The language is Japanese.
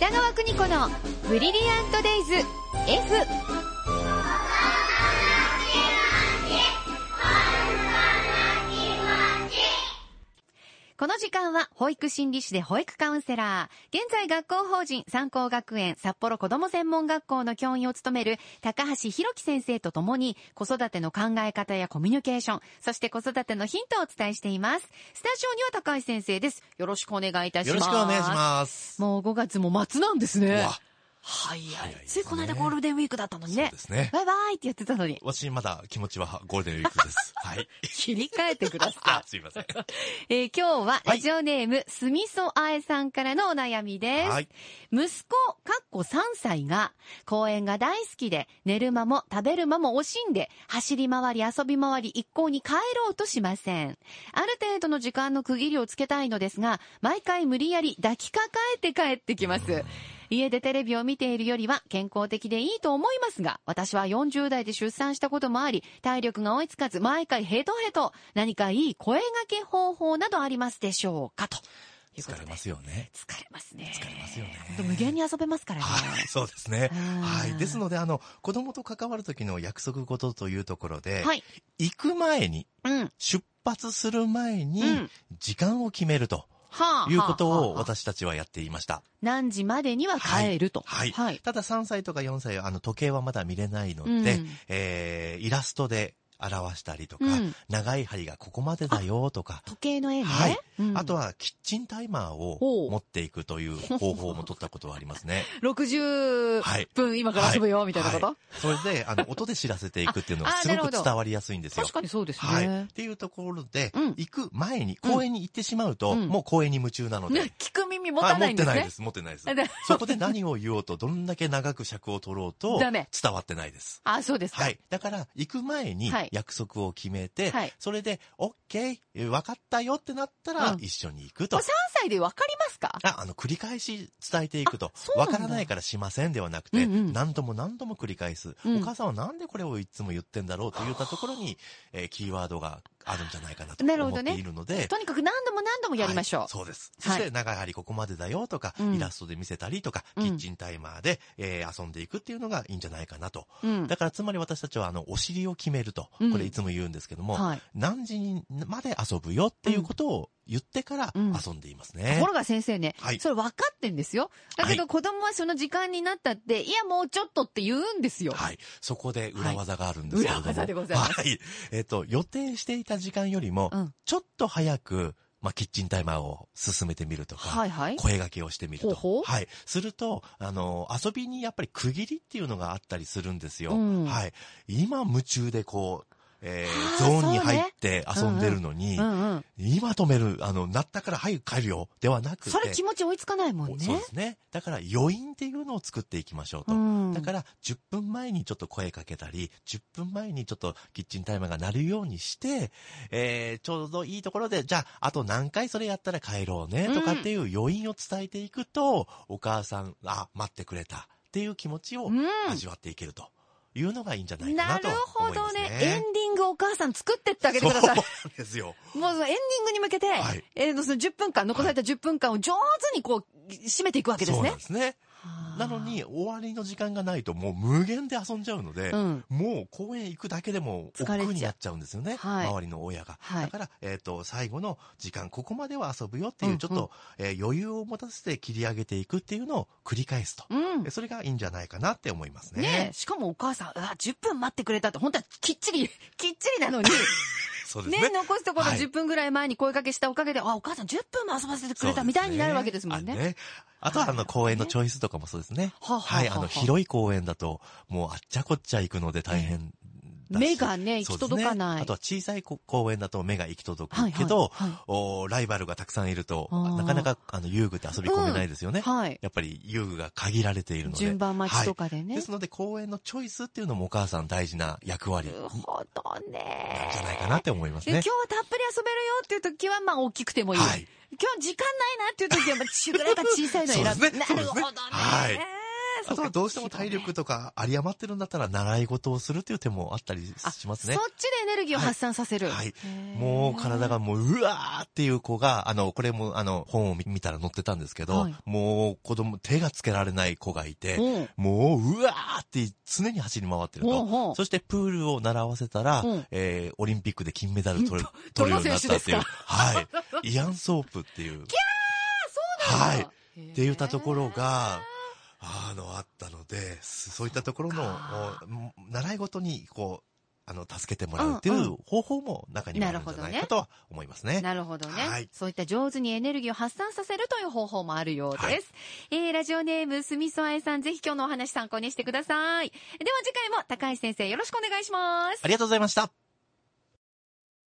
北川邦子のブリリアントデイズ F この時間は保育心理士で保育カウンセラー、現在学校法人三高学園札幌子ども専門学校の教員を務める高橋弘樹先生とともに子育ての考え方やコミュニケーション、そして子育てのヒントをお伝えしています。スタジオには高橋先生です。よろしくお願いいたします。よろしくお願いします。もう5月も末なんですね。わ早い早いついこの間ゴールデンウィークだったのにねそうで。すね。バイバイってやってたのに。私まだ気持ちはゴールデンウィークです。はい。切り替えてくださあい。すいません。えー今日ははいラジオネーム、すみそあえさんからのお悩みです。はい。息子、かっこ3歳が、公園が大好きで、寝る間も食べる間も惜しんで、走り回り遊び回り一向に帰ろうとしません。ある程度の時間の区切りをつけたいのですが、毎回無理やり抱きかかえて帰ってきます。家でテレビを見ているよりは健康的でいいと思いますが、私は40代で出産したこともあり、体力が追いつかず、毎回ヘトヘト、何かいい声掛け方法などありますでしょうかと。疲れますよね。疲れますね。疲れますよねほんと無限に遊べますからね。はい、そうですね。うんはい。ですので、あの、子供と関わる時の約束事というところで、はい。行く前に、うん。出発する前にうん、時間を決めるとはあ。いうことを私たちはやっていました。何時までには帰ると。はい。はい。ただ3歳とか4歳は、あの、時計はまだ見れないので、うんえー、イラストで表したりとか、うん長い針がここまでだよとか、時計の絵ね。はいうんあとはキッチンタイマーを持っていくという方法も取ったことはありますね。60はい分今から遊ぶよ、みたいなこと、はいそれで、あの、音で知らせていくっていうのがすごく伝わりやすいんですよ確。かにそうですはい。ねっ。ていうところで、うん行く前に、公園に行ってしまうと、うんもう公園に夢中なので。ね、聞く耳持はたないんですね。持ってないです、持ってないです。そこで何を言おうと、どんだけ長く尺を取ろうと、伝わってないです。あ、そうですか。はい。だから、行く前にはい約束を決めて、はいそれで、オッケー、分かったよってなったら、うん。一緒に行くと。これ3歳でわかりますか？あ、あの、繰り返し伝えていくと。あそう。なんだ。わからないからしませんではなくて、うんうん。何度も何度も繰り返す、うん。お母さんはなんでこれをいつも言ってんだろうといったところに、えーキーワードがあるんじゃないかなと思ってなるほどねいるので、とにかく何度も何度もやりましょう。はいそうです。はいそして、長い針ここまでだよとか、うんイラストで見せたりとか、うんキッチンタイマーで、えー遊んでいくっていうのがいいんじゃないかなと。うん。だから、つまり私たちは、あの、お尻を決めると、うんこれいつも言うんですけども、はい。何時にまで遊ぶよっていうことを言ってからうん遊んでいますね。ところが先生ね、はいそれ分かってんですよ。だけど子供はその時間になったって、いやもうちょっとって言うんですよ。はい。そこで裏技があるんですけれども。裏技でございますはい。えっ、と、予定していた時間よりも、うんちょっと早く、まあ、キッチンタイマーを進めてみるとか、はいはい。声掛けをしてみると。ほうはい。すると、あの、遊びにやっぱり区切りっていうのがあったりするんですよ。うんはい。今夢中でこう、えーゾーンに入って遊んでるのに、うんうん。今止める、あの、なったから早く帰るよ、ではなくて。それ気持ち追いつかないもんね。そうですね。だから余韻っていうのを作っていきましょうと。うんだから、10分前にちょっと声かけたり、10分前にちょっとキッチンタイマーが鳴るようにして、えー、ちょうどいいところで、じゃあ、あと何回それやったら帰ろうね、とかっていう余韻を伝えていくと、お母さん、あ、待ってくれたっていう気持ちをうん味わっていけるというのがいいんじゃないかなるなと思いますね。ほどね。エンディングをお母さん作ってってあげてください。そうなんですよ。もうそのエンディングに向けて、はいえーその10分間、残された10分間を上手にこう、締めていくわけですねそう。ですね。はあなのに、終わりの時間がないともう無限で遊んじゃうので、うんもう公園行くだけでも億劫になっちゃうんですよね。はい周りの親が。はいだから、えっ、と、最後の時間、ここまでは遊ぶよっていう、うんちょっと、えー余裕を持たせて切り上げていくっていうのを繰り返すと。うんえ。それがいいんじゃないかなって思いますね。ねえしかもお母さん、あ、10分待ってくれたって、本当はきっちり、きっちりなのに、そうですね。ね、残すところはい10分ぐらい前に声かけしたおかげで、あ、お母さん10分も遊ばせてくれたみたいになるわけですもんね。ねああとは、あの、はい公園のチョイスとかもそうですね。はい、あの、広い公園だと、もうあっちゃこっちゃ行くので大変目がね、行き届かない。ねあとは小さいこ公園だと目が行き届くけど、はいはいはいおライバルがたくさんいるとなかなかあの遊具って遊び込めないですよね。はい。やっぱり遊具が限られているので。順番待ちとかでね。はいですので公園のチョイスっていうのもお母さん大事な役割なんなるほどね。じゃないかなって思いますねで今日。はたっぷり遊べるよっていう時は、まあ大きくてもいい。はい今日時間ないなっていう時は、まあ、しぐらいが小さいの選ぶ。ねなるほどね。はいあとはどうしても体力とか有り余ってるんだったら習い事をするっていう手もあったりしますねそ。っちでエネルギーを発散させる。はいもう体がもう、うわーっていう子が、あの、これも、あの、本を見見たら載ってたんですけど、はいもう子供、手がつけられない子がいて、うんもう、うわーって常に走り回ってると。そしてプールを習わせたら、うんえー、オリンピックで金メダル取る、ト取るようになったっていう。トはい。イアンソープっていう。はい。って言ったところが、あの、あったので、そういったところの習い事に、こう、あの、助けてもらうっていう方法も中にはあるんじゃないかとは思いますね。なるほどね、はいそういった上手にエネルギーを発散させるという方法もあるようです。はいえー、ラジオネーム、すみそあえさん、ぜひ今日のお話参考にしてください。では次回も高橋先生よろしくお願いします。ありがとうございました。